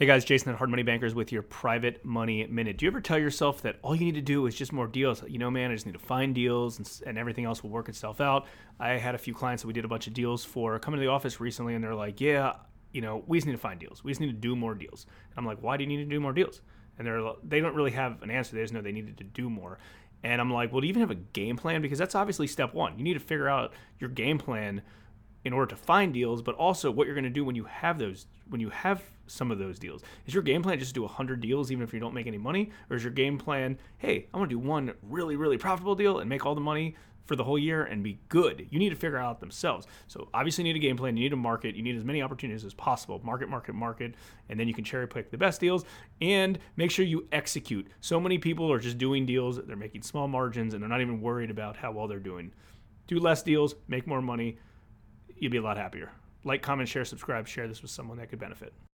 Hey guys, Jason at Hard Money Bankers with your private money minute. Do you ever tell yourself that all you need to do is just more deals? You know, man, I just need to find deals and, and everything else will work itself out. I had a few clients that we did a bunch of deals for coming to the office recently and they're like, yeah, you know, we just need to find deals. We just need to do more deals. And I'm like, why do you need to do more deals? And they're they don't really have an answer. They just know they needed to do more. And I'm like, well, do you even have a game plan? Because that's obviously step one. You need to figure out your game plan in order to find deals, but also what you're going to do when you have those when you have some of those deals. Is your game plan just do 100 deals even if you don't make any money or is your game plan, "Hey, I want to do one really really profitable deal and make all the money for the whole year and be good." You need to figure out themselves. So, obviously you need a game plan, you need a market, you need as many opportunities as possible. Market, market, market, and then you can cherry pick the best deals and make sure you execute. So many people are just doing deals, they're making small margins and they're not even worried about how well they're doing. Do less deals, make more money you'd be a lot happier. Like, comment, share, subscribe, share this with someone that could benefit.